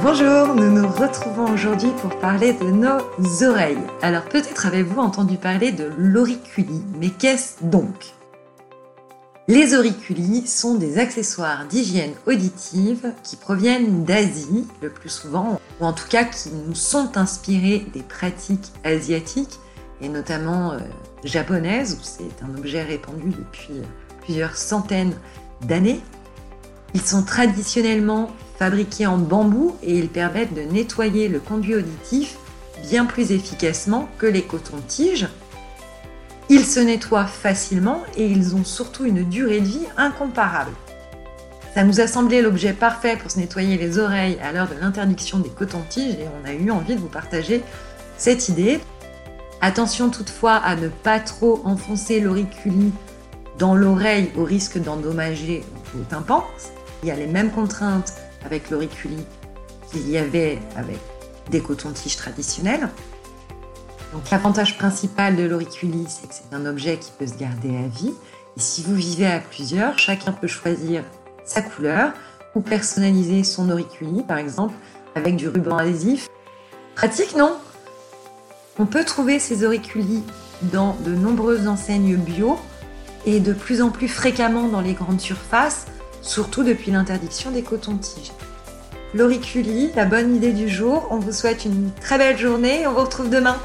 Bonjour, nous nous retrouvons aujourd'hui pour parler de nos oreilles. Alors peut-être avez-vous entendu parler de l'auriculi, mais qu'est-ce donc? Les auriculis sont des accessoires d'hygiène auditive qui proviennent d'Asie le plus souvent, ou en tout cas qui nous sont inspirés des pratiques asiatiques et notamment euh, japonaises, où c'est un objet répandu depuis plusieurs centaines d'années. Ils sont traditionnellement fabriqués en bambou et ils permettent de nettoyer le conduit auditif bien plus efficacement que les cotons-tiges. Ils se nettoient facilement et ils ont surtout une durée de vie incomparable. Ça nous a semblé l'objet parfait pour se nettoyer les oreilles à l'heure de l'interdiction des cotons-tiges et on a eu envie de vous partager cette idée. Attention toutefois à ne pas trop enfoncer l'auriculi dans l'oreille au risque d'endommager vos tympans. Il y a les mêmes contraintes avec l'auriculi qu'il y avait avec des cotons-tiges traditionnels. Donc l'avantage principal de l'auriculi, c'est que c'est un objet qui peut se garder à vie. Et si vous vivez à plusieurs, chacun peut choisir sa couleur ou personnaliser son auriculi, par exemple, avec du ruban adhésif. Pratique, non? On peut trouver ces auriculis dans de nombreuses enseignes bio et de plus en plus fréquemment dans les grandes surfaces, surtout depuis l'interdiction des cotons-tiges. L'auriculi, la bonne idée du jour. On vous souhaite une très belle journée. On vous retrouve demain.